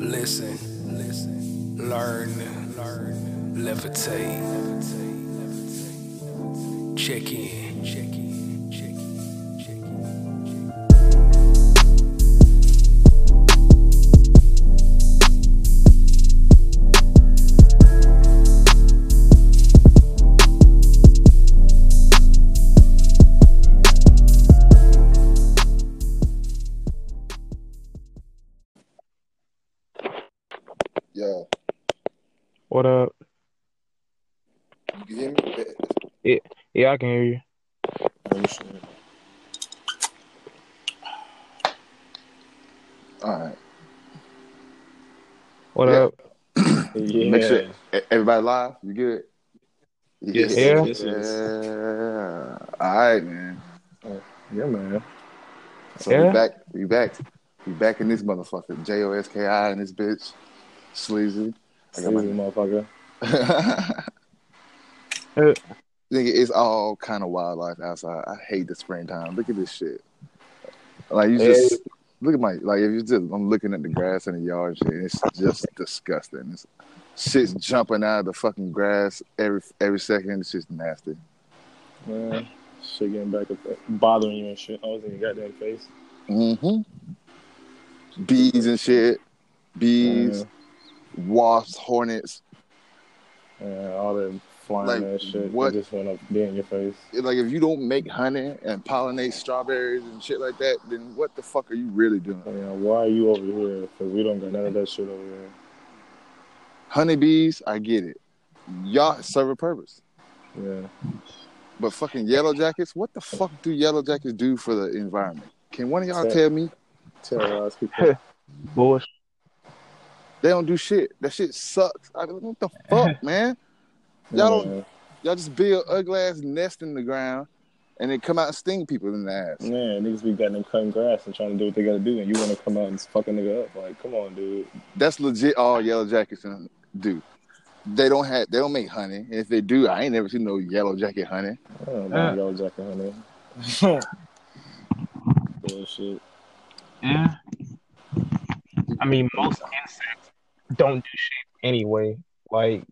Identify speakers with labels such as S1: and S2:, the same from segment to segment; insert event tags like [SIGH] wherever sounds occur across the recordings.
S1: Listen, listen, learn, learn, levitate, check in, check in,
S2: Yeah, I can hear you.
S3: Oh. All right.
S2: What
S3: Yeah.
S2: up?
S4: Yeah.
S3: Make sure everybody live. You good?
S4: Yes,
S2: Yeah.
S4: yes, yes.
S3: Yeah. All right, man.
S4: Yeah, man.
S3: So
S2: Yeah.
S3: we back. We back. We back in this motherfucker. J O S K I in this bitch. Sleazy. I got my-
S4: Sleazy motherfucker. [LAUGHS]
S3: Nigga, it's all kind of wildlife outside. I hate the springtime. Look at this shit. Like you just look at my like if you just I'm looking at the grass in the yard and. It's just [LAUGHS] disgusting. It's, shit's jumping out of the fucking grass every every second. It's just nasty.
S4: Man, shit getting back up there. Bothering you and shit. I was in your goddamn face.
S3: Mm-hmm. Bees and shit. Bees, wasps, hornets.
S4: Yeah, all that flying
S3: Like,
S4: that shit.
S3: what-
S4: What? just went up be in your face.
S3: Like if you don't make honey and pollinate strawberries and shit like that, then what the fuck are you really doing?
S4: Yeah, why are you over here? Because we don't got none of that shit over here.
S3: Honeybees, I get it. Y'all serve a purpose.
S4: Yeah.
S3: But fucking yellow jackets, what the fuck do yellow jackets do for the environment? Can one of y'all
S4: Set.
S3: tell me?
S4: Terrorize [LAUGHS] people.
S2: Bullshit.
S3: They don't do shit. That shit sucks. I mean, what the fuck, [LAUGHS] man? Y'all don't
S4: Yeah.
S3: y'all just build ugly ass nest in the ground and then come out and sting people in the ass.
S4: Man, niggas be goddamn cutting grass and trying to do what they gotta do, and you wanna come out and fuck a nigga up. Like, come on, dude.
S3: That's legit all yellow jackets do. They don't have they don't make honey. And if they do, I ain't never seen no yellow jacket honey.
S4: I don't know
S2: Uh.
S4: yellow jacket, honey. [LAUGHS] Bullshit.
S2: Yeah. I mean, most insects don't do shit anyway. Like,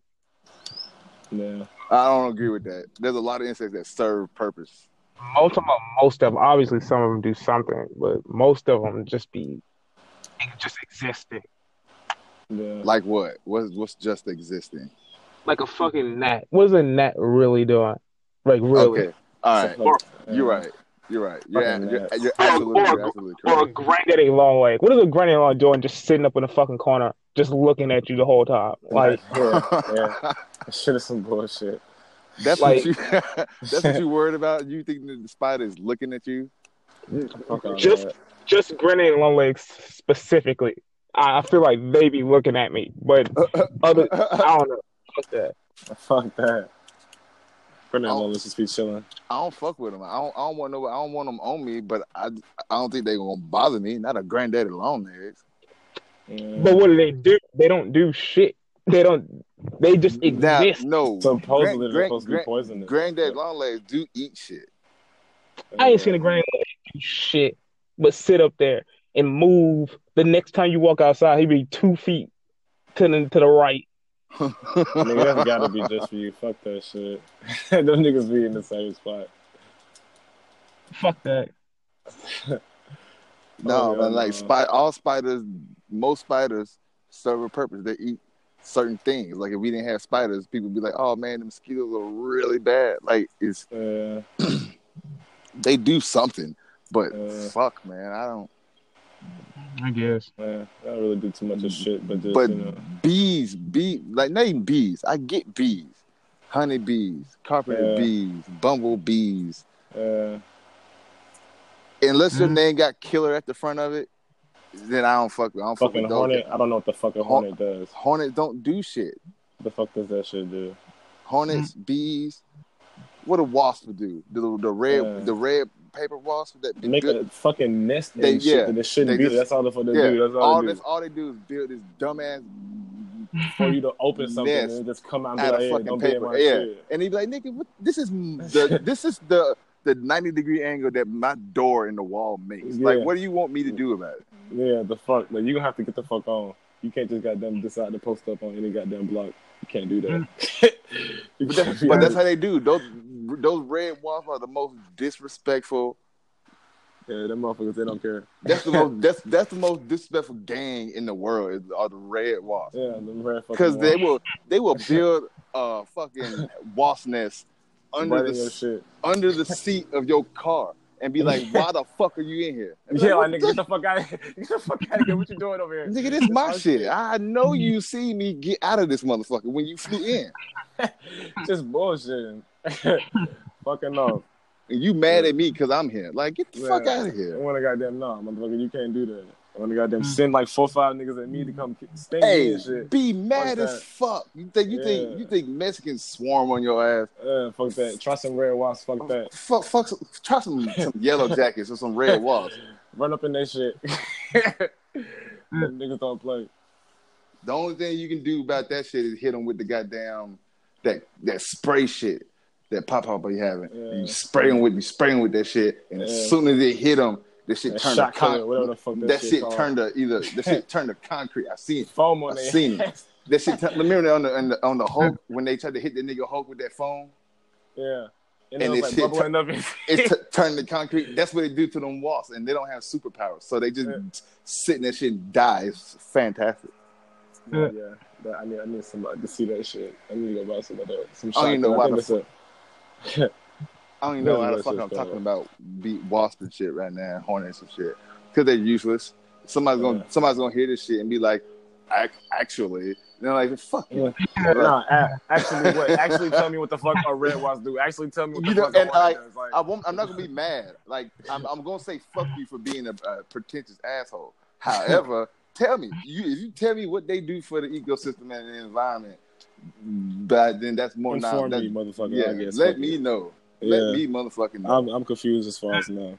S4: Yeah.
S3: I don't agree with that. There's a lot of insects that serve purpose.
S2: most of them, most of them, obviously some of them do something, but most of them just be just existing.
S4: Yeah.
S3: Like what? What's what's just existing?
S2: Like a fucking gnat. What is a gnat really doing? Like, really?
S3: Okay. All right.
S4: Or-
S3: You're right. You're right. You're, you're,
S4: gnats.
S3: you're absolutely,
S2: Or-
S3: you're absolutely
S2: Or a
S3: correct.
S2: granddaddy long leg. What is a granddaddy long doing just sitting up in the fucking corner, just looking at you the whole time? Like, [LAUGHS]
S4: yeah, yeah. [LAUGHS] That shit is some bullshit.
S3: That's
S2: Like-
S3: what you. [LAUGHS] that's what you worried about. You think the spider is looking at you?
S2: Just-
S4: that.
S2: just granddaddy long legs specifically. I I feel like they be looking at me, but other, I don't know. Fuck that.
S4: Fuck that. Brendan let's just be chilling.
S3: I don't fuck with them. I don't. I don't want no. I don't want them on me. But I. I don't think they gonna bother me. Not a granddaddy long legs.
S4: Yeah.
S2: But what do they do? They don't do shit. They don't. They just
S3: Now,
S2: exist.
S3: no.
S4: Supposedly
S3: Gran-
S4: they're supposed to be poisonous.
S3: Granddad long legs do eat shit.
S2: I ain't seen a granddaddy do shit, but sit up there and move. The next time you walk outside, he be two feet to the to the right. [LAUGHS]
S4: Nigga, that's gotta be just for you. Fuck that shit. [LAUGHS] Them niggas be in the same spot.
S2: Fuck that.
S3: No, [LAUGHS]
S4: Oh, yeah,
S3: man, like
S4: no.
S3: spy, all spiders, most spiders serve a purpose. They eat certain things. Like if we didn't have spiders, people would be like, "Oh man, the mosquitoes are really bad." Like it's
S4: Yeah. [CLEARS THROAT]
S3: they do something, but
S4: Uh.
S3: fuck, man, I don't.
S2: I guess.
S4: Yeah. I don't really do too much of shit, but just,
S3: But
S4: you know.
S3: bees, bee, like not even bees. I get bees, honey bees, carpenter
S4: Yeah.
S3: bees, bumblebees.
S4: Yeah.
S3: Unless your
S2: Mhm.
S3: name got killer at the front of it, then I don't fuck. I don't
S4: Fucking
S3: with those
S4: hornet.
S3: guys.
S4: I don't know what the fuck a hornet does.
S3: Hornet don't do shit.
S4: The fuck does that shit do?
S3: hornets, hmm. bees. What do wasps do? The the red
S4: Yeah.
S3: the red paper wasp that
S4: Make
S3: built-
S4: a fucking nest and
S3: They-
S4: shit
S3: yeah,
S4: that it shouldn't
S3: they
S4: be.
S3: just-
S4: that's all the fuck they
S3: yeah,
S4: do. That's all,
S3: all
S4: they
S3: this
S4: do.
S3: all they do is build this dumbass
S4: For you to open something
S3: Nest
S4: and just come out and be like,
S3: of
S4: hey,
S3: fucking
S4: don't be in
S3: paper.
S4: my
S3: Yeah,
S4: shit.
S3: and he'd be like, "Nigga, what, this is the [LAUGHS] this is the the ninety degree angle that my door in the wall makes.
S4: Yeah.
S3: Like, what do you want me to do about it?
S4: Yeah, the fuck. Like you gonna have to get the fuck on. You can't just goddamn decide to post up on any goddamn block. You can't do that. Mm. [LAUGHS]
S3: But, that's, but that's how they do. Those those red wasps are the most disrespectful.
S4: yeah, them motherfuckers they don't care.
S3: That's the most [LAUGHS] that's that's the most disrespectful gang in the world. Is, are the red wasps
S4: Yeah, them red
S3: because they will they will [LAUGHS] build a fucking wasp nest under
S4: Right
S3: the
S4: in your
S3: s-
S4: shit.
S3: under the seat of your car and be like, "Why the fuck are you in here?" Be
S4: Yeah,
S3: like,
S4: like nigga, get the fuck out of here. [LAUGHS] Get the fuck out of here. What you doing over here?
S3: Nigga, this my
S4: Oh,
S3: shit. I know you see me get out of this motherfucker when you flew in. [LAUGHS]
S4: Just bullshitting. [LAUGHS] Fucking off.
S3: And you mad at me because I'm here. Like, get the fuck out of here!
S4: I want to goddamn no, motherfucker. You can't do that. I want to goddamn send like four five niggas at me to come sting me
S3: Hey,
S4: and shit.
S3: be mad
S4: Fuck
S3: as
S4: that.
S3: fuck. You think you
S4: Yeah.
S3: think you think Mexicans swarm on your ass?
S4: Uh, fuck that. Try some red wasps. Fuck that.
S3: Fuck, fuck. some- Try some, some [LAUGHS] yellow jackets or some red walls.
S4: Run up in that shit. [LAUGHS] Niggas don't play.
S3: The only thing you can do about that shit is hit them with the goddamn that that spray shit that Pop Pop be having.
S4: Yeah.
S3: You spray them with you spray 'em with that shit, and
S4: Yeah.
S3: as soon as it hit them, that shit
S4: That
S3: turned to con-
S4: the that
S3: that
S4: shit
S3: shit turned to either [LAUGHS] that shit turned to concrete. I seen it.
S4: Foam on
S3: I seen it.
S4: ass.
S3: That shit. T- remember on the, on the on the [LAUGHS] Hulk when they tried to hit the nigga Hulk with that foam,
S4: Yeah. And,
S3: And
S4: it was
S3: this
S4: like
S3: shit
S4: bubbling up.
S3: it t- turned to concrete. That's what they do to them walls, and they don't have superpowers, so they just
S4: Yeah.
S3: sit in that shit and die. It's fantastic.
S4: yeah, yeah. That, I need I need somebody to see that shit. I need to go buy some of that. Some
S3: I don't even know why the
S4: it's a- [LAUGHS]
S3: I don't even know how the fuck I'm
S4: bad.
S3: talking about beat wasp and shit right now, hornets and shit, because they're useless. Somebody's gonna
S4: Yeah.
S3: somebody's gonna hear this shit and be like, Ac- actually, and they're like, fuck you.
S4: Yeah. Nah, actually, what? Actually, tell me what the fuck a red wasp do. Actually, tell me what the
S3: You know,
S4: fuck
S3: and
S4: hornet
S3: I-
S4: does. Like,
S3: I won't, I'm not gonna be mad. Like I'm, I'm gonna say fuck you for being a, a pretentious asshole. However, [LAUGHS] tell me you if you tell me what they do for the ecosystem and the environment, but then that's more now.
S4: inform
S3: That,
S4: me, motherfucker.
S3: yeah,
S4: I guess.
S3: let me
S4: you.
S3: know.
S4: Yeah.
S3: Let me motherfucking know.
S4: I'm I'm confused as far as now.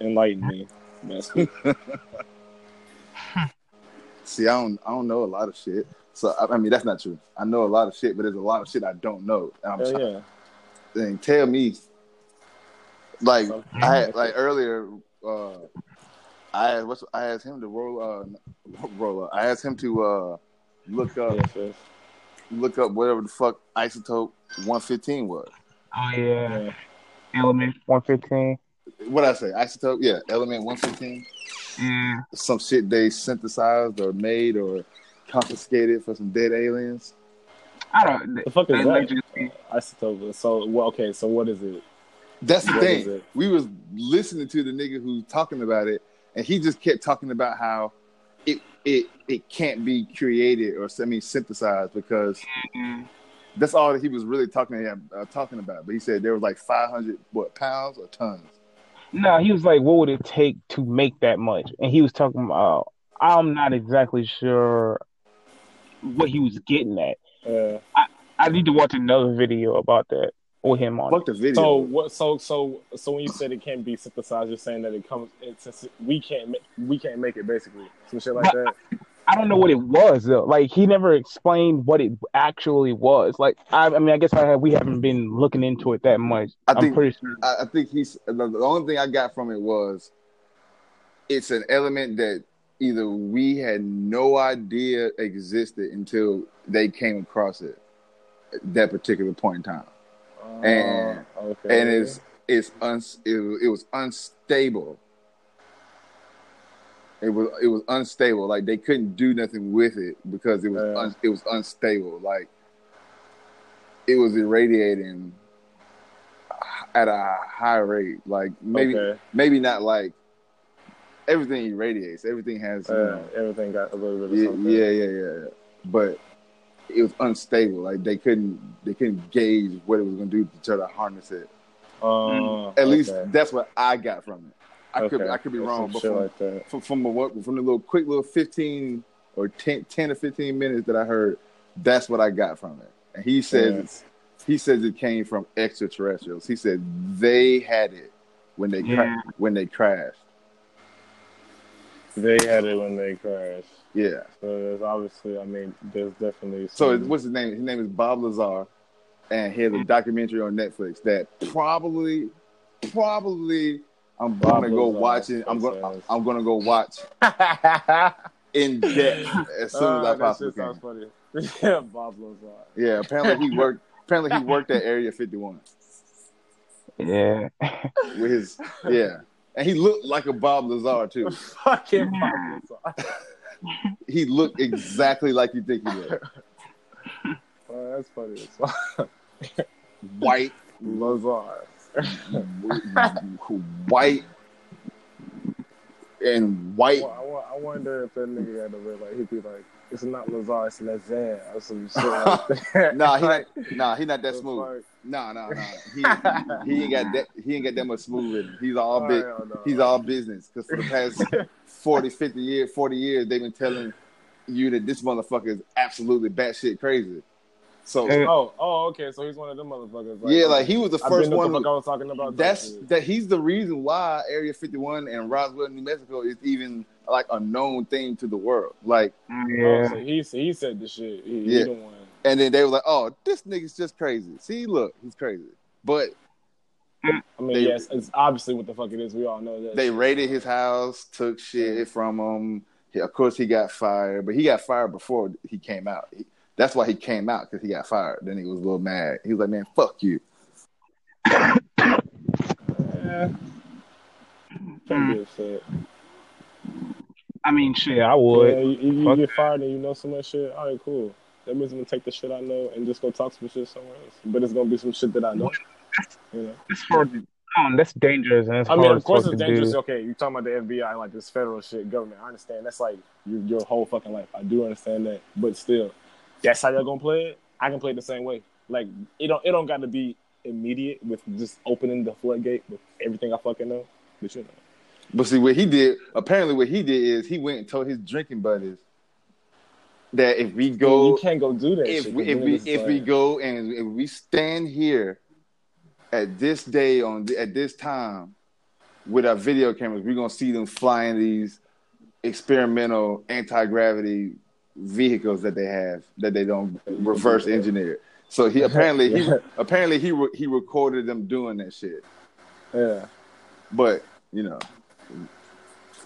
S4: Enlighten me. [LAUGHS]
S3: See, I don't, I don't know a lot of shit. So I, I mean, that's not true. I know a lot of shit, but there's a lot of shit I don't know. And I'm
S4: Hell
S3: trying
S4: yeah.
S3: saying, tell me. Like I had, like earlier, uh, I asked, what's, I asked him to roll, uh, [LAUGHS] roll up. I asked him to uh, look up, look up whatever the fuck isotope 115 was.
S2: Oh yeah,
S4: Yeah.
S2: element one fifteen.
S3: What I say? Isotope? Yeah, element 115.
S2: Yeah,
S3: Some shit they synthesized or made or confiscated for some dead aliens.
S2: I don't.
S4: The fuck is that?
S2: Allegedly.
S4: Isotope. So well, okay. So what is it?
S3: That's the
S4: What is
S3: thing. We was listening to the nigga who's talking about it, and he just kept talking about how it it it can't be created or I mean synthesized because
S2: Mhm.
S3: That's all that he was really talking uh, talking about. But he said there was like five hundred what pounds or tons.
S2: No, he was like, "What would it take to make that much?" And he was talking about. I'm not exactly sure what he was getting at.
S4: Uh,
S2: I need to watch another video about that with him on.
S3: Fuck the video.
S4: so what? So so so when you said it can't be synthesized, you're saying that it comes. It's, it's we can't make we can't make it basically some shit like that.
S2: I don't know what it was though. Like he never explained what it actually was. Like I, I mean, I guess I have, we haven't been looking into it that much.
S3: I
S2: I'm pretty sure.
S3: I, I think he's the, the only thing I got from it was it's an element that either we had no idea existed until they came across it at that particular point in time. And-
S4: Uh, okay.
S3: and it's it's uns it, it was unstable. It was it was unstable. Like they couldn't do nothing with it because it was
S4: Yeah.
S3: un, it was unstable. Like it was irradiating at a high rate. Like maybe
S4: okay.
S3: maybe not like everything irradiates. Everything has you
S4: Uh,
S3: know,
S4: everything got a little bit of
S3: yeah,
S4: something.
S3: yeah, yeah, yeah, yeah. But it was unstable. Like they couldn't they couldn't gauge what it was gonna do to try to harness it.
S4: Uh,
S3: At least that's what I got from it. I could I could be
S4: Or
S3: wrong, but from,
S4: like
S3: from from the what from the little quick little fifteen or 10, 10 or fifteen minutes that I heard, that's what I got from it. And he says
S4: Yeah.
S3: he says it came from extraterrestrials. He said they had it when they cra- when they crashed.
S4: They had it when they crashed.
S3: Yeah.
S4: So there's obviously, I mean, there's definitely.
S3: So what's his name? His name is Bob Lazar, and he has a mm. documentary on Netflix that probably, probably I'm gonna go watch it. I'm gonna I'm gonna go watch in depth as soon as
S4: Ah,
S3: I possibly
S4: shit sounds
S3: can.
S4: funny. [LAUGHS] yeah, Bob Lazar.
S3: Yeah, apparently he worked. Apparently he worked at Area 51
S2: Yeah.
S3: with his yeah, and he looked like a Bob Lazar too. [LAUGHS]
S4: Fucking Bob [LAUGHS] Lazar.
S3: He looked exactly like you think he did.
S4: Oh, that's funny.
S3: White,
S4: Lazar. [LAUGHS]
S3: white, and white.
S4: I, I wonder if that nigga had a real like he'd be like, it's not Lazar, it's Lazare or some shit like. [LAUGHS]
S3: Nah, he
S4: like,
S3: not, nah, he not that smooth. Nah, nah, nah. [LAUGHS] He he ain't got that. He ain't got that much smooth. He's all
S4: Oh,
S3: big.
S4: no.
S3: He's all business. Because for the past 40, 50 years, 40 years, they've been telling you that this motherfucker is absolutely batshit crazy. So
S2: Yeah.
S4: Oh, oh, okay. So he's one of them motherfuckers.
S3: yeah, like he was the
S4: I've
S3: first
S4: been the
S3: one.
S4: fuck I was talking about.
S3: That's
S4: that
S3: that. He's the reason why Area 51 and Roswell, New Mexico, is even like a known thing to the world. Like,
S4: Oh,
S2: Yeah.
S4: so he he said the shit. He,
S3: Yeah.
S4: he the one.
S3: and then they were like, "Oh, this nigga's just crazy." See, look, he's crazy. But
S4: I mean,
S3: They-
S4: yes, it's obviously what the fuck it is. We all know that.
S3: they raided his house, took shit from him. He- of course, he got fired, but he got fired before he came out. He, that's why he came out because he got fired. Then he was a little mad. He was like, "Man, fuck you." [COUGHS]
S4: Yeah. Don't be upset.
S2: I mean, shit, I
S4: Yeah,
S2: would.
S4: you, you, you get fired and you know so much shit. All right, cool. That means I'm gonna take the shit I know and just go talk some shit somewhere else. But it's gonna be some shit that I know. You know.
S2: It's hard to, that's dangerous and it's
S4: I mean,
S2: hard
S4: of course it's dangerous.
S2: do.
S4: Okay, you're talking about the FBI, like this federal shit, government. I understand. That's like your, your whole fucking life. I do understand that, but still, that's how y'all gonna play it. I can play it the same way. Like it don't it don't got to be immediate with just opening the floodgate with everything I fucking know. But you know,
S3: But see, what he did, apparently, what he did is he went and told his drinking buddies that if we go, you
S4: can't go do that.
S3: if
S4: shit,
S3: we if we if we go and if we stand here at this day on at this time with our video cameras, we're gonna see them flying these experimental anti gravity vehicles that they have that they don't mm-hmm. reverse engineer. So he [LAUGHS] apparently he [LAUGHS] apparently he re- he recorded them doing that shit.
S4: yeah.
S3: But you know,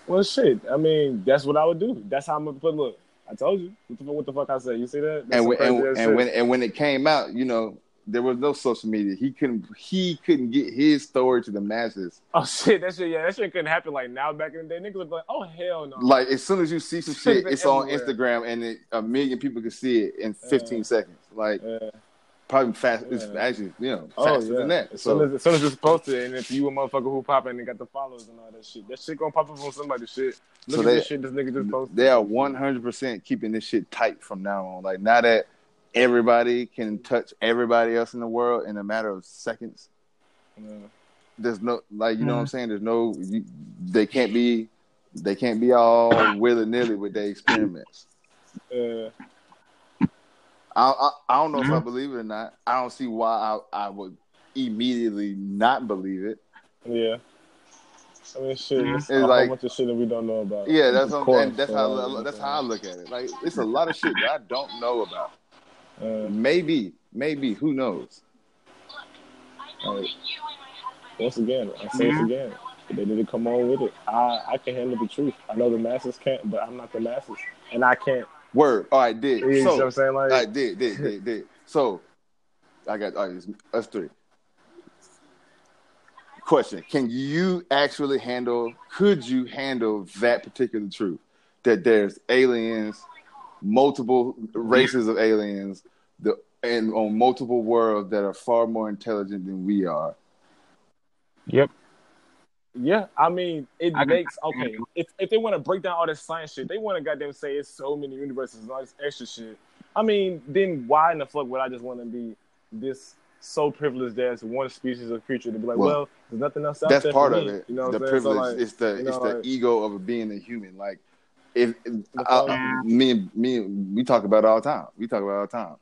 S4: Well, shit. I mean, that's what I would do. That's how I'm gonna put. Look, I told you. What the, fuck- what the fuck I said? You see that? That's
S3: and when, and, and when and when it came out, you know, there was no social media. He couldn't he couldn't get his story to the masses.
S4: oh shit, that shit. Yeah, that shit couldn't happen like now. Back in the day, niggas would be like, oh hell no.
S3: Like as soon as you see some [LAUGHS] shit, it's on Instagram, and it, a million people can see it in 15
S4: Yeah.
S3: seconds. Like
S4: Yeah.
S3: probably fast. It's actually you know
S4: Oh
S3: faster
S4: yeah.
S3: than that.
S4: As soon
S3: So
S4: as, as soon as it's posted, and if you a motherfucker who pop in and got the followers and all that shit, that shit gonna pop up on somebody's shit. Look
S3: So
S4: at
S3: they-
S4: this shit this nigga just posted.
S3: they are 100 percent keeping this shit tight from now on. Like now that everybody can touch everybody else in the world in a matter of seconds.
S4: Yeah.
S3: there's no like you know what I'm mm. saying. There's no you, they can't be they can't be all willy nilly with their experiments.
S4: Yeah.
S3: I, I I don't know if I mm-hmm. believe it or not. I don't see why I I would immediately not believe it.
S4: Yeah. I mean, shit. Mm-hmm. It's,
S3: It's
S4: a whole bunch of shit that we don't know about.
S3: Yeah, that's
S4: Of
S3: what,
S4: course,
S3: and that's
S4: so,
S3: how that's how I look at it. Like it's a lot of shit that I don't know about.
S4: Uh,
S3: Maybe maybe who knows?
S4: like, once again, I say it again. They need to come on with it. I I can handle the truth. I know the masses can't, but I'm not the masses, and I can't.
S3: Word. All right, did
S4: You know what. I'm saying? Like,
S3: I did, did, did, did. So, I got all right, it's us three. Question: Can you actually handle? Could you handle that particular truth that there's aliens, multiple races of aliens, the and on multiple worlds that are far more intelligent than we are?
S2: Yep.
S4: Yeah, I mean, it
S2: I can-
S4: makes okay. If if they want to break down all this science shit, they want to goddamn say it's so many universes and all this extra shit. I mean, then why in the fuck would I just want to be this so privileged as one species of creature to be like,
S3: Well,
S4: well, there's nothing else out
S3: That's
S4: there
S3: part
S4: for
S3: of
S4: me.
S3: it.
S4: You know,
S3: the
S4: what I'm saying? So,
S3: privilege.
S4: like,
S3: it's the
S4: you
S3: it's
S4: know,
S3: the
S4: like-
S3: ego of being a human. Like if I, me and me we talk about it all the time. We talk about it all the time.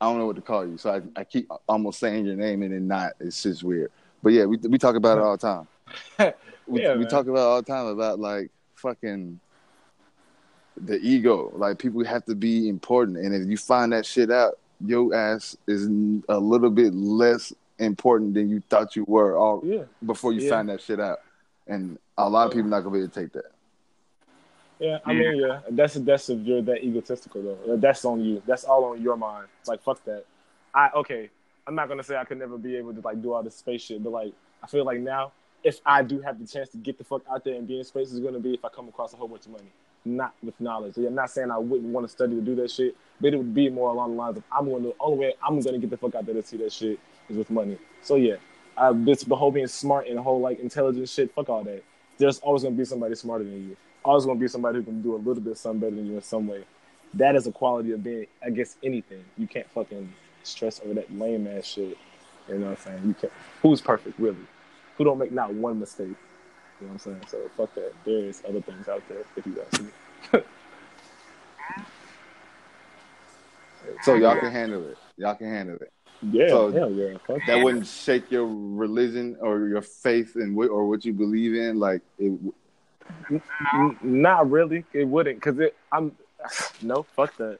S3: I don't know what to call you, so I, I keep almost saying your name and then not. It's just weird. But yeah, we we talk about it all the time. [LAUGHS] We,
S4: Yeah,
S3: we talk about it all the time about like fucking the ego. Like people have to be important, and if you find that shit out, your ass is a little bit less important than you thought you were all
S4: Yeah,
S3: before you
S4: Yeah.
S3: find that shit out. And a lot of people not gonna be able to take that.
S4: Yeah. I mean, yeah. That's that's if you're that egotistical though. That's on you. That's all on your mind. Like fuck that. I okay. I'm not gonna say I could never be able to like do all this space shit, but like I feel like now, if I do have the chance to get the fuck out there and be in space, is gonna be if I come across a whole bunch of money, not with knowledge. I'm not saying I wouldn't want to study to do that shit, but it would be more along the lines of I'm going to the only way I'm gonna get the fuck out there to see that shit is with money. So yeah, uh, this the whole being smart and the whole like intelligent shit. Fuck all that. There's always gonna be somebody smarter than you. Always gonna be somebody who can do a little bit something better than you in some way. That is a quality of being, I guess, anything. You can't fucking stress over that lame ass shit. You know what I'm saying? You can't. Who's perfect, really? Who don't make not one mistake? You know what I'm saying? So fuck that. There is other things out there if you ask [LAUGHS] me.
S3: So y'all can handle it. Y'all can handle it.
S4: Yeah,
S3: So-
S4: hell yeah. Fuck
S3: That wouldn't shake your religion or your faith in what or what you believe in. Like it,
S4: Not really. It wouldn't, cause it. I'm. [SIGHS] No, fuck that.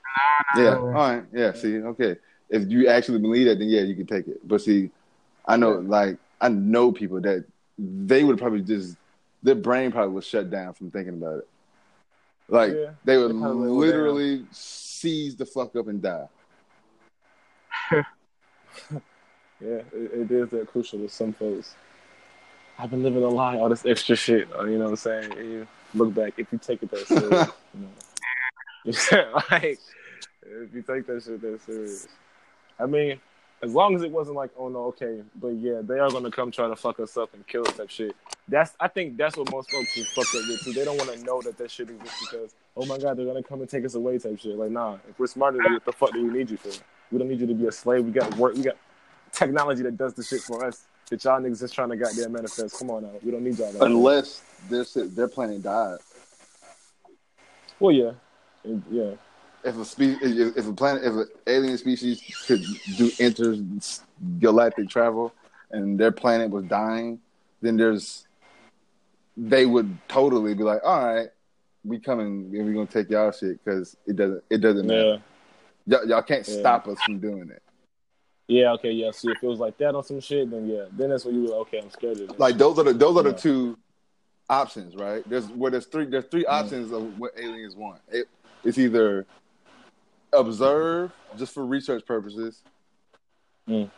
S3: yeah. All right. Yeah. See. Okay. If you actually believe that, then yeah, you can take it. But see, I know, like, I know people that they would probably just their brain probably was shut down from thinking about it. Like
S4: Yeah,
S3: they would
S4: they probably
S3: literally seize the fuck up and die. [LAUGHS]
S4: Yeah, it, it is that crucial to some folks. I've been living a lie, all this extra shit. You know what I'm saying? You look back, if you take it that serious, [LAUGHS] you know. [LAUGHS] Like, if you take that shit that serious. I mean, as long as it wasn't like, oh no, okay, but yeah, they are gonna come try to fuck us up and kill us type shit. That's I think that's what most folks is fucked up with too. They don't want to know that that shit exists because oh my god, they're gonna come and take us away type shit. Like nah, if we're smarter than you, what the fuck do we need you for? We don't need you to be a slave. We got work. We got technology that does the shit for us. That y'all niggas just trying to goddamn manifest. Come on now, we don't need y'all.
S3: Unless their shit- their planet died.
S4: well, yeah, yeah,
S3: If a spe- if if a planet, if an alien species could do intergalactic travel, and their planet was dying, then there's they would totally be like, all right, we coming and we're gonna take y'all shit because it doesn't it doesn't matter.
S4: yeah,
S3: Y'all, y'all can't
S4: Yeah.
S3: stop us from doing it.
S4: Yeah. Okay, yeah. See, if it was like that on some shit, then yeah, then that's when you were like, okay, I'm scared of this.
S3: Like those are the those are the two options, right? There's where there's three there's three options of what aliens want. It, it's either observe just for research purposes,
S4: Mm.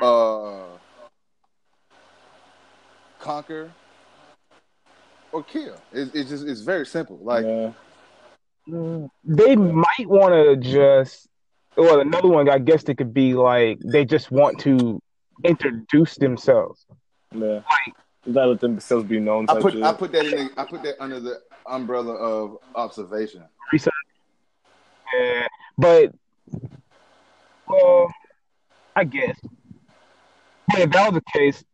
S3: uh, conquer, or kill. It, it's just it's very simple. Like
S4: yeah.
S2: they might want to just well another one i guess it could be like they just want to introduce themselves
S4: Yeah. That let themselves be known.
S3: I put
S4: shit.
S3: I put that in I put that under the umbrella of observation.
S2: Yeah, but well i guess but if that was the case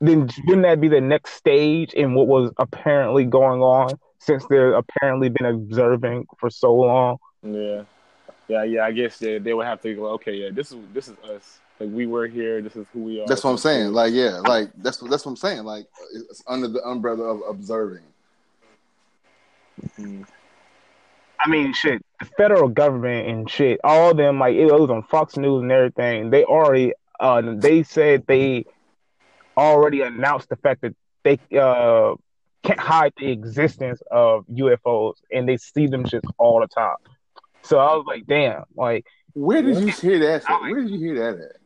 S2: then wouldn't that be the next stage in what was apparently going on since they're apparently been observing for so long
S4: Yeah, yeah, yeah. I guess yeah, they would have to go. Okay, yeah, this is this is us. Like we were here. This is who we are.
S3: That's what I'm saying. Like, yeah, like that's what that's what I'm saying. Like, it's under the umbrella of observing.
S4: Mm.
S2: I mean, shit, the federal government and shit, all of them, like, it was on Fox News and everything. They already, uh, they said they already announced the fact that they, uh, can't hide the existence of UFOs and they see them shit all the time. So I was like, damn, like,
S3: Where did you hear that? At? Where did you hear that at?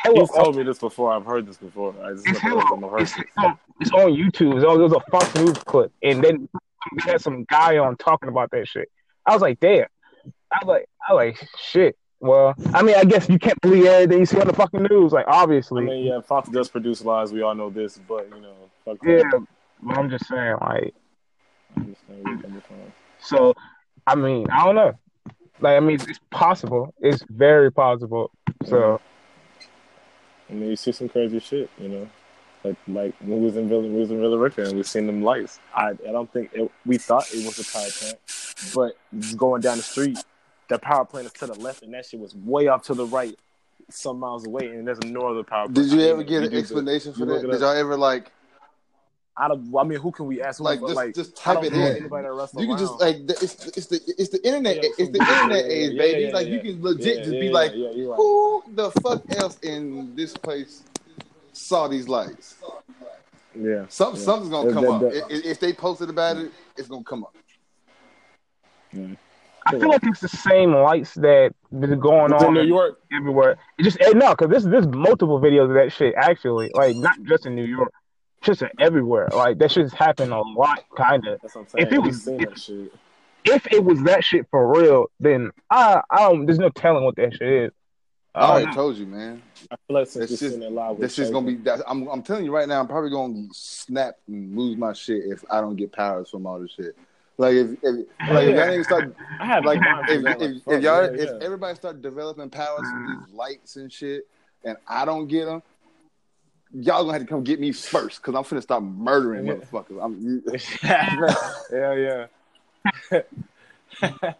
S2: hella
S4: He's told uh, me this before. I've heard this before. I just
S2: It's,
S4: heard
S2: it's,
S4: it.
S2: it's on, it's on YouTube. It's on, it was a Fox News clip, and then we had some guy on talking about that shit. I was like, damn. I was like, I was like, shit. Well, I mean, I guess you can't believe everything you see on the fucking news. Like,
S4: I
S2: obviously,
S4: mean, yeah, Fox does produce lies. We all know this, but you know, fuck
S2: yeah.
S4: that.
S2: But I'm just saying, like,
S4: I understand where you're coming from.
S2: so. I mean, I don't know. Like, I mean, it's possible. It's very possible. So,
S4: I mean, you see some crazy shit, you know, like like when we was in Villa, we was in Villa Rica and we seen them lights. I I don't think it, we thought it was a power plant, but going down the street, the power plant is to the left, and that shit was way off to the right, some miles away, and there's no other power.
S3: Did you ever
S4: mean,
S3: get
S4: you
S3: an
S4: do the-
S3: explanation for that? Did
S4: up.
S3: y'all ever like?
S4: Out of, I mean, who can we ask? Who-
S3: Like, just-
S4: like,
S3: just type it in.
S4: Anybody that wrestles
S3: You can just like the, it's it's the it's the internet
S4: Yeah,
S3: it's the
S4: yeah,
S3: internet
S4: yeah,
S3: age, baby.
S4: yeah,
S3: like
S4: yeah.
S3: you can legit
S4: Yeah,
S3: just
S4: yeah,
S3: be
S4: yeah,
S3: like,
S4: yeah, you're right.
S3: who the fuck else in this place saw these lights?
S4: yeah,
S3: Some
S4: Yeah.
S3: something's gonna
S4: That-
S3: come
S4: that-
S3: up.
S4: that-
S3: If, if they posted about it, it's gonna come up.
S2: I feel like it's the same lights that been going
S4: It's in New York.
S2: everywhere. It just eh, no, because this there's multiple videos of that shit actually. Like not just in New York, just everywhere. Like that shit's happened a lot, kind of.
S4: That's what I'm saying.
S2: If it was-
S4: seen that shit.
S2: If it was that shit for real, then I I don't. There's no telling what that shit is.
S3: I already oh, told you, man.
S4: I feel like since
S3: just-
S4: seen live,
S3: This shit's
S4: Shaq,
S3: gonna be. That, I'm I'm telling you right now. I'm probably gonna snap and lose my shit if I don't get powers from all this shit. Like if, if like if y'all niggas start
S4: I have
S3: like
S4: like
S3: if, if, if y'all
S4: yeah,
S3: if everybody start developing powers from these lights and shit, and I don't get them, y'all gonna have to come get me first because I'm finna start murdering
S4: Yeah.
S3: motherfuckers. I'm you, [LAUGHS]
S4: yeah, yeah. [LAUGHS]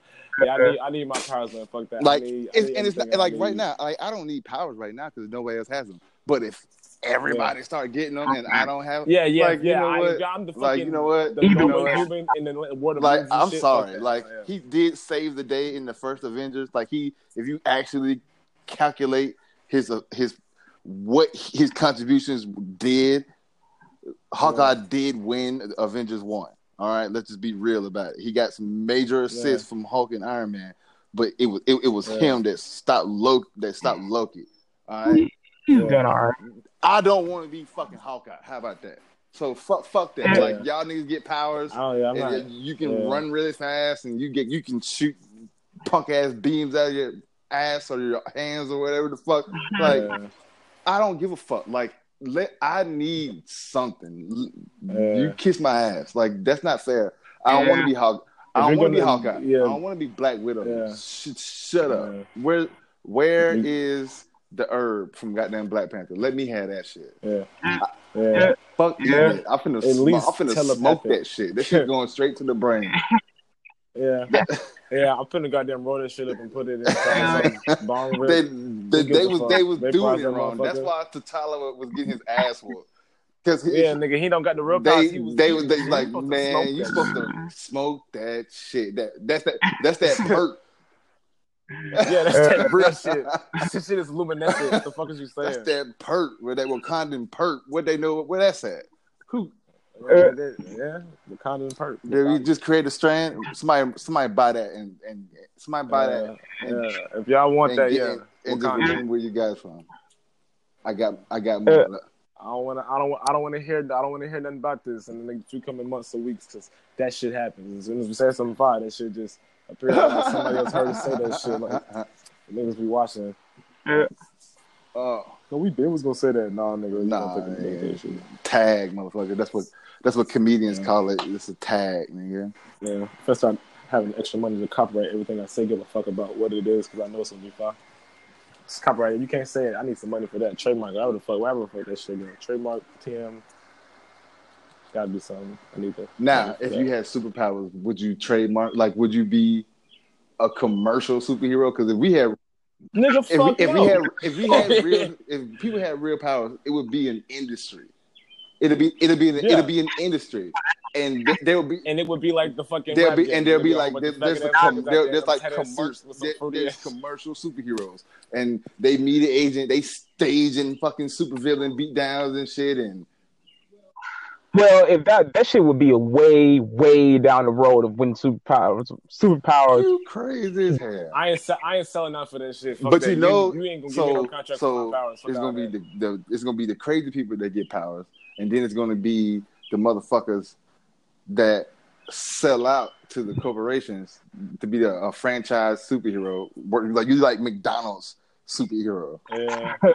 S4: yeah, I need, I need my powers, man. Fuck that.
S3: like
S4: I need, I need
S3: and it's not, like right now. Like I don't need powers right now because nobody else has them. But if everybody start getting them and I don't have,
S4: Yeah, yeah,
S3: like, you
S4: yeah.
S3: know
S4: I,
S3: what?
S4: I'm the fucking,
S3: like you know what,
S4: the
S3: you
S2: Even
S3: know what?
S4: human in the world of
S3: like I'm
S4: shit.
S3: sorry,
S4: that.
S3: like
S4: Yeah.
S3: he did save the day in the first Avengers. Like he, if you actually calculate his uh, his what his contributions did, Hawkeye did win Avengers one. All right, let's just be real about it. He got some major assists from Hulk and Iron Man, but it was it, it was
S4: Yeah.
S3: him that stopped Loki. That stopped Loki. All right,
S2: He's
S4: Yeah.
S2: done all right.
S3: I don't want to be fucking Hawkeye. How about that? So fuck fuck that.
S2: Yeah.
S3: Like y'all niggas get powers
S4: I don't, yeah, I'm
S3: and
S4: not.
S3: you can
S4: yeah.
S3: run really fast and you get you can shoot punk ass beams out of your ass or your hands or whatever the fuck. Like
S4: yeah.
S3: I don't give a fuck. Like let I need something.
S4: Yeah.
S3: You kiss my ass. Like that's not fair. I don't
S2: Yeah.
S3: want to be Hawk. I don't want to be Hawkeye.
S4: yeah.
S3: I don't want to be Black Widow. Sh- shut up. Where where
S4: You-
S3: is the herb from goddamn Black Panther? Let me have that shit.
S4: Yeah.
S2: Yeah.
S4: Yeah.
S3: Fuck
S2: Yeah.
S3: I'm finna, smoke, I'm finna
S4: telepathic.
S3: smoke that shit. That shit going straight to the brain. [LAUGHS]
S4: Yeah. Yeah. I'm finna goddamn roll that shit up and put it in some [LAUGHS] bong
S3: they they, they was
S4: fuck?
S3: they was
S4: They
S3: doing it wrong. That's why T'Challa was getting his ass whooped. Because
S4: Yeah, nigga, he don't got the real
S3: they
S4: powers. He was,
S3: they
S4: he
S3: was
S4: was
S3: they
S4: he
S3: like
S4: supposed
S3: man, you supposed to [LAUGHS] smoke that shit. That that's that that's that [LAUGHS] perk.
S4: Yeah, that's that real shit. This shit is luminescent. What the fuck is you saying?
S3: That's that perk where that Wakandan perk. What they know where that's at? Who
S4: Yeah, uh, that- yeah, the condom perk.
S3: did we just create a strand? Somebody somebody buy that and and somebody buy that and,
S4: Yeah, if y'all want
S3: and
S4: that,
S3: get-
S4: yeah.
S3: and, and just where you guys from. I got I got uh, more.
S4: I don't want to. I don't. I don't want to hear. I don't want to hear nothing about this in the next few coming months or weeks because that shit happens. As soon as we say something fire, that shit just appears like somebody else heard us say that shit. Like [LAUGHS] niggas be watching. Yeah.
S3: Oh.
S4: No, we been was gonna say that. Nah, nigga.
S3: Nah,
S4: that
S3: yeah. tag, motherfucker. That's what that's what comedians call it. It's a tag, nigga.
S4: Yeah. I start having extra money to copyright everything I say, give a fuck about what it is because I know it's gonna be fire. It's copyrighted. You can't say it. I need some money for that. Trademark. Whatever the fuck. Whatever fuck that shit. Again. Trademark. TM. Gotta be something. I need that.
S3: Now, if you had superpowers, would you trademark? Like, would you be a commercial superhero? Because if we had,
S4: nigga,
S3: if we, if
S4: no.
S3: we had, if we had [LAUGHS] real, if people had real power, it would be an industry. It'd be, it'd be, an,
S4: Yeah.
S3: it'd be an industry, and th- there would be.
S4: and it would be like the fucking.
S3: There'll be and there'll be like there's, there's,
S4: the
S3: a com- there, there's like commercial
S4: suits with some
S3: there, there's commercial superheroes and they media agent they staging fucking supervillain beatdowns and shit and
S2: Well, if that that shit would be a way way down the road of when superpowers superpowers.
S3: you crazy as hell.
S4: I ain't. se- I ain't selling out for that shit. Fuck
S3: But
S4: that.
S3: you know,
S4: you, ain't gonna
S3: so
S4: give me no contract
S3: so
S4: for my powers. Fuck
S3: it's gonna be the, the it's gonna be the crazy people that get powers, and then it's gonna be the motherfuckers that sell out to the corporations to be a, a franchise superhero. Like you like McDonald's superhero.
S4: Yeah. [LAUGHS]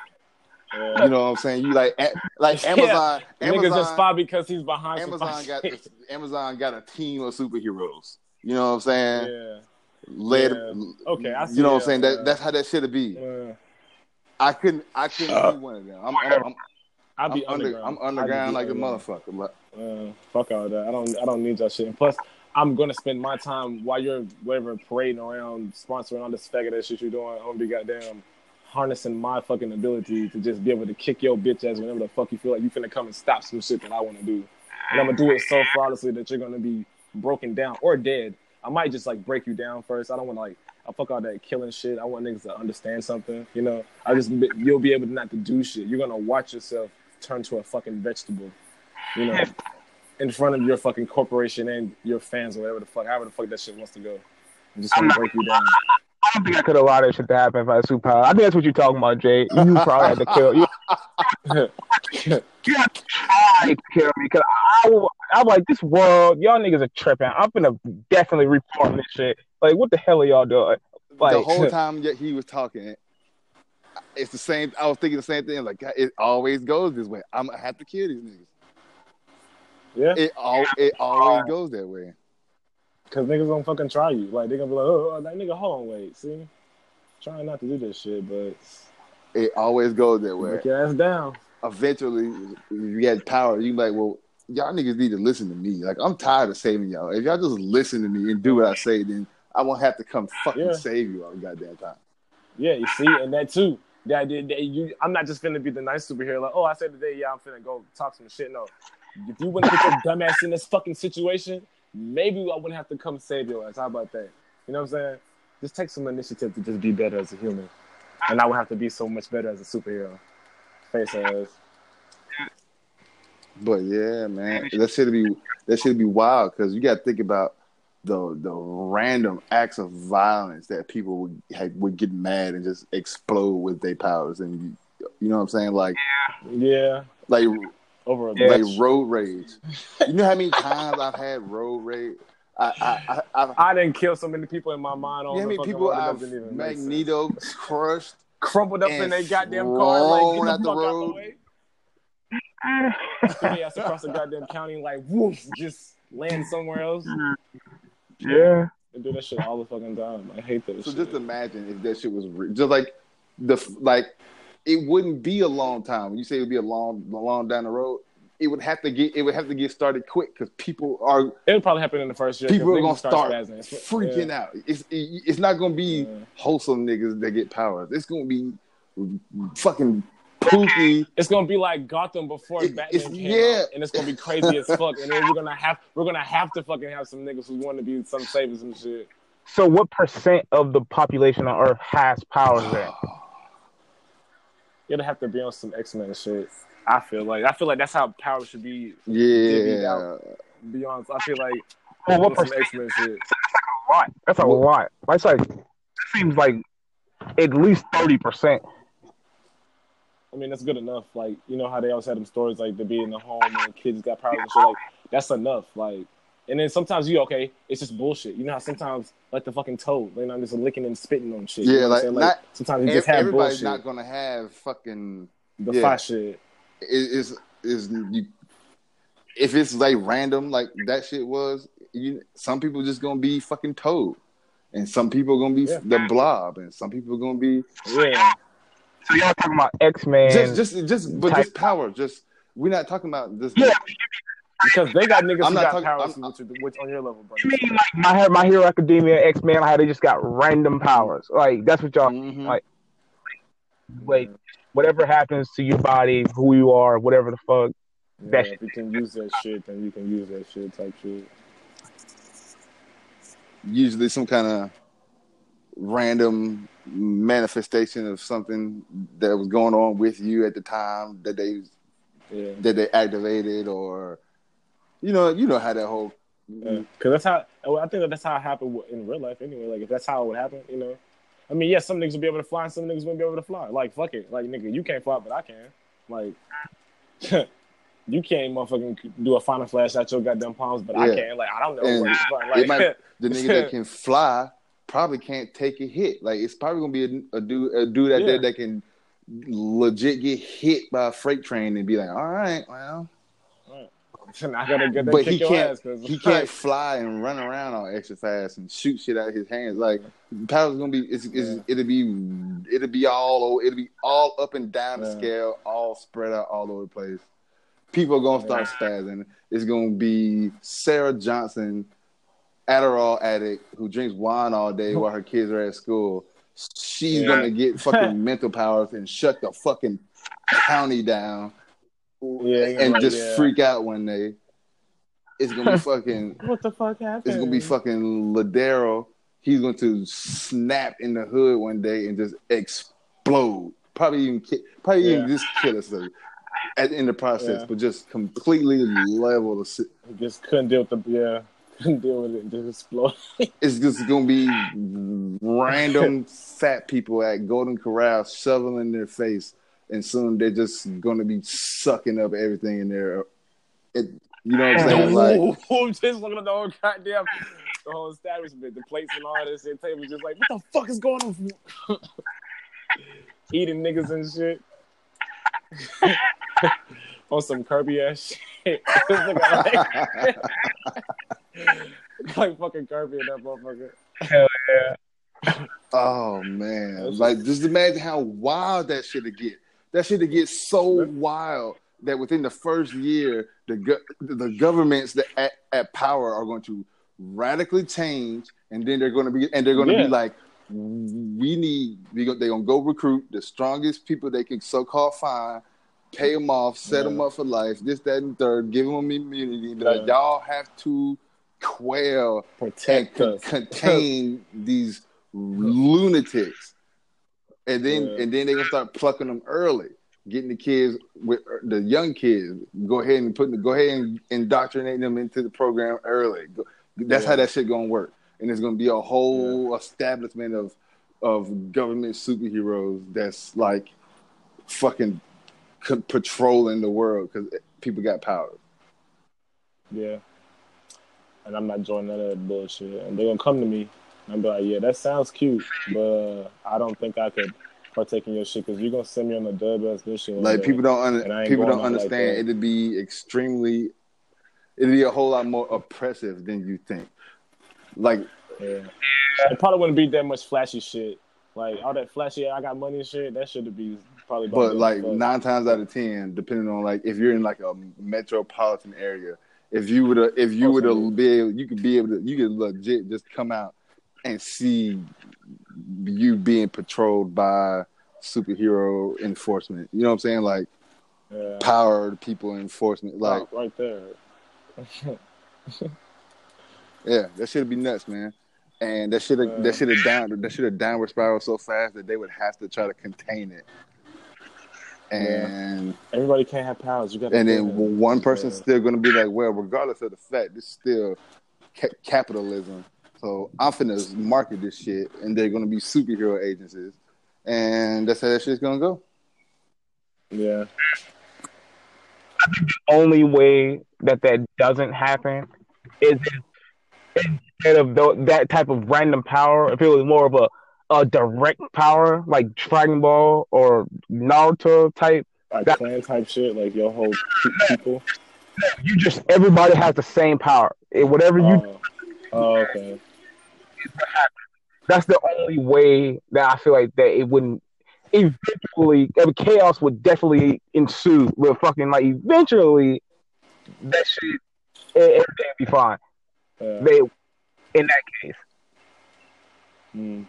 S3: You know what I'm saying? You like a- like [LAUGHS] Amazon.
S4: Yeah. Niggas just
S3: Amazon,
S4: spot because he's behind.
S3: Amazon got
S4: shit. [LAUGHS]
S3: Amazon got a team of superheroes. You know what I'm saying?
S4: Yeah.
S3: Led,
S4: Yeah. Okay, I see,
S3: you know what I'm saying? That that's how that shit should be. I couldn't I couldn't be one of them. I'm, I'm, I'm,
S4: I'd
S3: I'm
S4: be
S3: under,
S4: underground.
S3: I'm
S4: I'd
S3: underground like a motherfucker. But
S4: Uh, fuck all that. I don't. I don't need that shit. And plus, I'm gonna spend my time while you're whatever parading around, sponsoring all this faggot ass shit you're doing. I'm gonna be goddamn harnessing my fucking ability to just be able to kick your bitch ass whenever the fuck you feel like you finna come and stop some shit that I want to do. and I'm gonna do it so flawlessly that you're gonna be broken down or dead. I might just like break you down first. I don't want to like I fuck all that killing shit. I want niggas to understand something. You know, I just you'll be able to not to do shit. You're gonna watch yourself turn to a fucking vegetable. You know, in front of your fucking corporation and your fans or whatever the fuck, however the fuck that shit wants to go. I'm just gonna break you down.
S2: I don't think I could allow that shit to happen if I had superpower. I think that's what you're talking about, Jay. You probably had to kill. You, [LAUGHS] you had to try to kill me because I, I, I'm like this world. Y'all niggas are tripping. I'm gonna definitely report this shit. Like, what the hell are y'all doing? Like,
S3: the whole [LAUGHS] time that he was talking, it's the same. I was thinking the same thing. Like it always goes this way. I'm gonna have to kill these niggas.
S4: Yeah,
S3: It all it always goes that way.
S4: Because niggas gonna fucking try you. Like they gonna be like, oh, oh, that nigga, hold on, wait, see, trying not to do this shit, but
S3: It always goes that way.
S4: break your ass down.
S3: Eventually, if you get power, you be like, well, y'all niggas need to listen to me. Like I'm tired of saving y'all. If y'all just listen to me and do what I say, then I won't have to come fucking
S4: Yeah.
S3: save you all goddamn time.
S4: Yeah, you see, and that too. That, that, that you, I'm not just gonna be the nice superhero. Like, oh, I said today, yeah, I'm finna go talk some shit. No, if you wouldn't put your [LAUGHS] dumbass in this fucking situation, maybe I wouldn't have to come save your ass. How about that? You know what I'm saying? Just take some initiative to just be better as a human, and I would have to be so much better as a superhero. Face ass.
S3: But yeah, man, that should be that should be wild because you got to think about the the random acts of violence that people would would get mad and just explode with their powers, and you, you know what I'm saying? Like
S4: Yeah,
S3: like
S4: over a
S2: Yeah.
S3: like road rage. You know how many [LAUGHS] times I've had road rage? I I I, I
S4: I didn't kill so many people in my mind. On
S3: you know how many people I've
S4: doesn't even make sense.
S3: Magneto crushed.
S4: crumpled up
S3: and
S4: in their goddamn car, like
S3: thrown
S4: get
S3: out
S4: the
S3: the
S4: fuck out
S3: road.
S4: the way. Threw ass across the goddamn county, like woof, just land somewhere else
S2: yeah.
S4: and do that shit all the fucking time. I hate that
S3: So
S4: shit.
S3: just imagine if that shit was re- just like the like it wouldn't be a long time. When you say it would be a long long down the road, it would have to get it would have to get started quick because people are
S4: It'll probably happen in the first year.
S3: people are gonna start
S4: spazzing.
S3: freaking
S4: Yeah.
S3: out. It's it, it's not gonna be
S4: Yeah.
S3: wholesome niggas that get powers. It's gonna be fucking pooky.
S4: It's gonna be like Gotham before
S3: It-
S4: Batman
S3: it's-
S4: came
S3: yeah.
S4: out, and it's gonna be crazy as fuck. And then we're gonna have we're gonna have to fucking have some niggas who want to be some savers and shit.
S2: So, what percent of the population on Earth has powers then? [SIGHS] [SIGHS] [SIGHS]
S4: It'll have to be on some X Men shit. I feel like I feel like that's how power should be.
S3: Yeah,
S4: out. Beyond, I feel like
S2: Well, what
S4: some
S2: percent?
S4: X Men shit.
S2: a lot. That's a lot. That's like that seems like at least thirty percent.
S4: I mean, that's good enough. Like, you know how they always had them stories like to be in the home and kids got powers and shit. Like, that's enough. Like, and then sometimes you okay, it's just bullshit. You know how sometimes like the fucking toad, you know, just licking and spitting on shit.
S3: Yeah,
S4: you know what I'm
S3: like, not-
S4: sometimes you
S3: Ev-
S4: just have bullshit.
S3: everybody's
S4: bullshit.
S3: not gonna have fucking
S4: the
S3: yeah.
S4: fight shit.
S3: is is you if it's like random like that shit was you some people just gonna be fucking toad and some people gonna be
S4: Yeah.
S3: the blob and some people gonna be
S4: Yeah,
S2: So y'all talking about X Men?
S3: just just just but
S2: type-
S3: just power just we're not talking about this
S2: Yeah.
S4: Because they got niggas
S3: I'm
S4: who
S3: not
S4: got
S3: talking-
S4: powers
S3: I'm-
S4: which, which on your level, bro.
S2: You mean like my my Hero Academia, X Men, how they just got random powers? Like that's what y'all
S3: Mhm.
S2: like. Like whatever happens to your body, who you are, whatever the fuck.
S4: Yeah,
S2: that
S4: if you can use that shit, then you can use that shit type shit.
S3: usually some kind of random manifestation of something that was going on with you at the time that they
S4: Yeah.
S3: that they activated or you know you know how that whole
S4: Because that's how oh, I think that that's how it happened in real life anyway. Like if that's how it would happen, you know. I mean, yes, some niggas will be able to fly, and some niggas won't be able to fly. Like fuck it, like nigga, you can't fly, but I can. Like [LAUGHS] you can't motherfucking do a final flash out your goddamn palms, but I
S3: Yeah.
S4: can. Like I don't know
S3: And
S4: what the Like
S3: might- the nigga that [LAUGHS] can fly probably can't take a hit. Like it's probably gonna be a, a dude a dude out
S4: Yeah.
S3: there that can legit get hit by a freight train and be like, all right, well, [LAUGHS]
S4: I gotta get
S3: but he can't he
S4: like,
S3: can't fly and run around on exercise and shoot shit out of his hands. Like power's gonna be it's, it's
S4: Yeah.
S3: it'll be it'll be all over it'll be all up and down the scale, all spread out all over the place. People are gonna start spazzing. It's gonna be Sarah Johnson, Adderall addict who drinks wine all day while her kids are at school. She's
S4: Yeah.
S3: gonna get fucking [LAUGHS] mental powers and shut the fucking county down
S4: Yeah, you're
S3: and
S4: right,
S3: just
S4: yeah.
S3: freak out one day. it's gonna be [LAUGHS] fucking.
S4: What the fuck happened?
S3: It's gonna be fucking Ladero. He's going to snap in the hood one day and just explode. Probably even ki- probably even just kill us though, at in the process,
S4: Yeah.
S3: but just completely level the. si-
S4: Just couldn't deal with the yeah. [LAUGHS] Couldn't deal with it. Just explode. [LAUGHS]
S3: It's just gonna be random fat people at Golden Corral shoveling their face, and soon they're just gonna be sucking up everything in there. It, you know what I'm [LAUGHS] saying? Like, [LAUGHS]
S4: I'm just looking at the whole goddamn the whole establishment, the plates and all this shit. Table just like, what the fuck is going on? [LAUGHS] Eating niggas and shit. on some Kirby ass shit. Like, like fucking Kirby and that motherfucker.
S2: Hell yeah.
S3: oh man, like just imagine how wild that shit to get. That shit to get so wild that within the first year, the go- the governments that at, at power are going to radically change, and then they're going to be and they're going to
S4: Yeah.
S3: be like, we need we go, they're going to go recruit the strongest people they can so called find. Pay them off, set them up for life, this, that, and third. Give them immunity. Like,
S4: Yeah.
S3: y'all have to quell and
S4: Protect us. [LAUGHS]
S3: contain these lunatics, and then
S4: Yeah.
S3: and then they gonna start plucking them early, getting the kids with the young kids. Go ahead and put go ahead and indoctrinate them into the program early. That's
S4: Yeah.
S3: how that shit gonna work, and it's gonna be a whole establishment of of government superheroes that's like fucking c- patrolling the world because people got power.
S4: Yeah. And I'm not joining none of that bullshit. And they're gonna come to me I'm be like, yeah, that sounds cute, but I don't think I could partake in your shit because you're gonna send me on a dub ass mission. one
S3: Like people don't
S4: And I
S3: under,
S4: ain't
S3: people don't
S4: out like
S3: understand. It'd be extremely, it'd be a whole lot more oppressive than you think. Like
S4: Yeah. It probably wouldn't be that much flashy shit. Like all that flashy, I got money and shit. That should be probably.
S3: But like nine times out of ten, depending on like if you're in like a metropolitan area, if you would have, if you would have be able, you could be able to, you could legit just come out and see you being patrolled by superhero enforcement. You know what I'm saying? Like
S4: yeah.
S3: power people enforcement. Like
S4: right there. [LAUGHS]
S3: yeah, that should be nuts, man. And that should have
S4: Yeah.
S3: that should have down that should have downward spiral so fast that they would have to try to contain it. And
S4: Everybody can't have powers. You got.
S3: and then one person's still going to be like, well, regardless of the fact, this is still ca- capitalism. So I'm finna market this shit, and they're going to be superhero agencies, and that's how that shit's going to go.
S4: Yeah.
S2: I think The only way that that doesn't happen is if instead of tho- that type of random power, if it was more of a, a direct power like Dragon Ball or Naruto type,
S4: Like
S2: That-
S4: clan type shit. Like your whole people.
S2: you just everybody has the same power. It, whatever you,
S4: Oh. oh, okay. [LAUGHS]
S2: that's the only way that I feel like that it wouldn't. Eventually, I mean, chaos would definitely ensue. But fucking like eventually, that shit, everything would be fine.
S4: Yeah.
S2: They, in that case.
S4: Mm.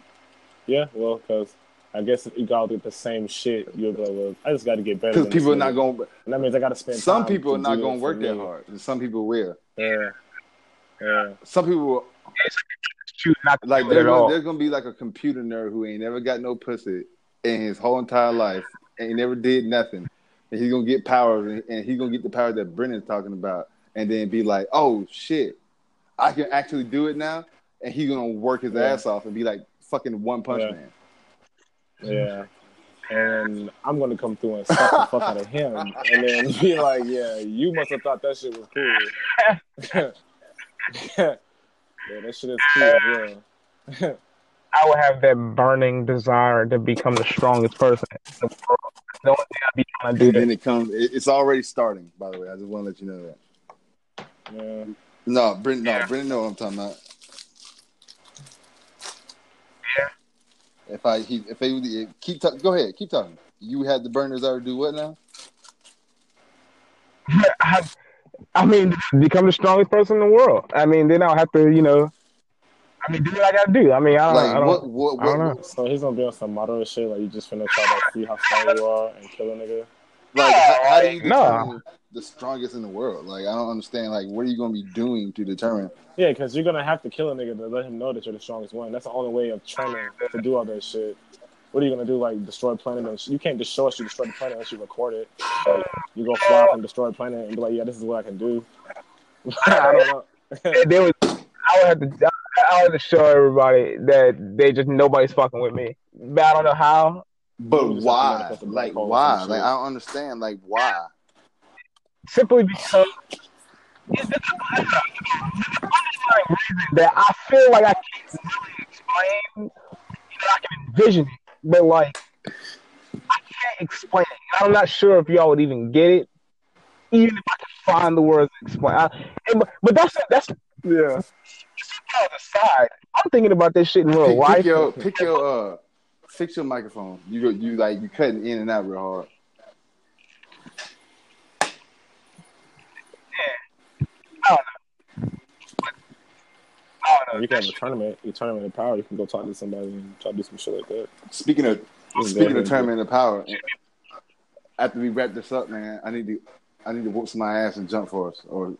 S4: Yeah, well, because I guess if you all get the same shit, you'll be like, well, I just got to get better.
S3: Because people are not going. to
S4: And that means I got to spend.
S3: Some
S4: time
S3: people are not going to work
S4: for
S3: that hard, and some people will.
S4: Yeah, yeah,
S3: Some people
S2: choose not to
S3: like
S2: do it
S3: there's
S2: at
S3: gonna,
S2: all.
S3: there's gonna be like a computer nerd who ain't never got no pussy in his whole entire life and he never did nothing and he's gonna get powers and, and he's gonna get the power that Brennan's talking about and then be like oh shit I can actually do it now and he's gonna work his
S4: Yeah.
S3: ass off and be like fucking one punch
S4: Yeah.
S3: man
S4: yeah. And I'm gonna come through and slap the fuck out of him, and then be like, "Yeah, you must have thought that shit was cool." [LAUGHS] [LAUGHS] [LAUGHS] yeah, that shit is cool as well.
S2: I would have that burning desire to become the strongest person in the world. The only thing I'd be trying to
S3: and then it comes it's already starting by the way I just want to let you know that
S4: yeah.
S3: no Brennan no Brennan know what I'm talking about Yeah. if I he, if they keep ta- go ahead keep talking you had the burn desire to do what now [LAUGHS]
S2: I, I mean, become the strongest person in the world. I mean, then I'll have to, you know, I mean, do what I got to do. I mean, I don't,
S3: like
S2: I don't,
S3: what what
S2: I don't
S3: what,
S2: know.
S4: So he's gonna be on some moderate shit, like you just finna try to see how strong you are and kill a nigga.
S3: Like, how, how do you
S2: No.
S3: determine the strongest in the world? Like, I don't understand. Like, what are you gonna be doing to determine?
S4: Yeah, because you're gonna have to kill a nigga to let him know that you're the strongest one. That's the only way of training to do all that shit. What are you gonna do? Like destroy planet? And sh- you can't just show us you destroy the planet unless you record it. Like, you go fly off and destroy a planet and be like, yeah, this is what I can do. [LAUGHS] I don't know.
S2: There was, I would have to, I would have to show everybody that they just nobody's fucking with me. But I don't know how.
S3: But
S4: You just have to
S3: why?
S4: manifest a black
S3: Like, why? Like. I don't understand. Like, why?
S2: Simply because it's the underlying reason that I feel like I can't really explain. You know, I can envision it, but like I can't explain it. I'm not sure if y'all would even get it, even if I could find the words to explain. I, and, but, that's that's
S4: Yeah.
S2: kind of the side. I'm thinking about this shit in real
S3: Pick,
S2: life.
S3: pick your, pick your, uh, fix your microphone. You, you like, you cutting in and out real hard.
S2: I don't know.
S4: You can have a tournament, a tournament of power. You can go talk to somebody and try to do some shit like that.
S3: Speaking of,
S4: You can
S3: speaking of tournament of power, after we wrap this up, man, I need to, I need to whoop my ass and Jump Force. Or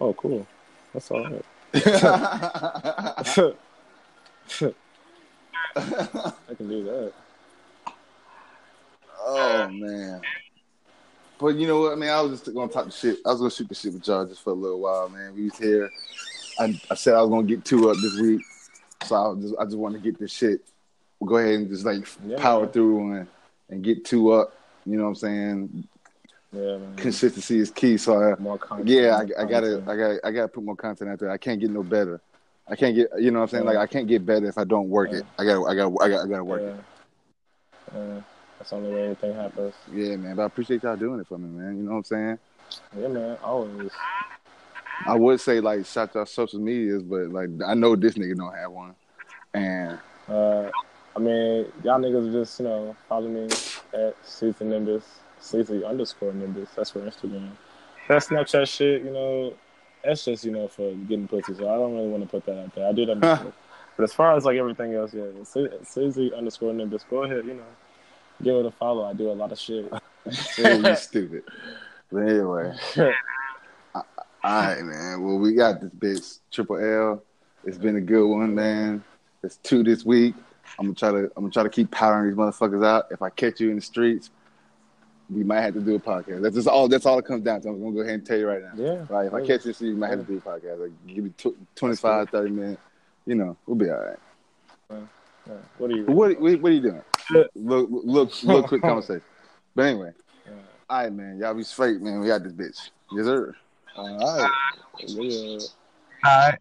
S4: Oh, cool. That's all right. [LAUGHS] I can do that.
S3: oh man. But you know what, man? I was just gonna talk the shit. I was gonna shoot the shit with y'all just for a little while, man. We was here. I, I said I was gonna get two up this week, so I just I just want to get this shit. We'll go ahead and just like
S4: Yeah,
S3: power
S4: man.
S3: through and and get two up. You know what I'm saying?
S4: Yeah, man.
S3: Consistency is key. So I,
S4: More content.
S3: yeah, I, I gotta I gotta I gotta put more content out there. I can't get no better. I can't get you know what I'm saying? Like I can't get better if I don't work it. I gotta I gotta I gotta I gotta work
S4: yeah.
S3: it.
S4: Yeah. That's the only way anything happens.
S3: Yeah, man. But I appreciate y'all doing it for me, man. You know what I'm saying?
S4: Yeah, man. Always.
S3: I would say like shout out social medias, but like I know this nigga don't have one. And
S4: Uh, I mean, y'all niggas just, you know, follow me at Caesar Nimbus, Caesar underscore Nimbus. That's for Instagram. That Snapchat shit, you know, that's just, you know, for getting pussy. So I don't really want to put that out there. I do that. before. but as far as like everything else, yeah, Caesar underscore Nimbus. Go ahead, you know, give it a follow. I do a lot of shit. [LAUGHS]
S3: yeah, you stupid. But anyway. [LAUGHS] All right, man. Well, we got this bitch Triple L. It's been a good one, man. It's two this week. I'm gonna try to I'm gonna try to keep powering these motherfuckers out. If I catch you in the streets, we might have to do a podcast. That's just all. That's all it comes down to. I'm gonna go ahead and tell you right now.
S4: yeah.
S3: Right. If I catch you, in the streets, we might have to do a podcast. Like, give me tw- 25, 30 minutes. You know, we'll be all right.
S4: Yeah. What are you?
S3: What, what, what are you doing? Look, look, look, quick [LAUGHS] conversation. But anyway,
S4: Yeah.
S3: all right, man. Y'all be straight, man. We got this bitch. Yes, sir.
S4: All right. Yeah.
S2: All right.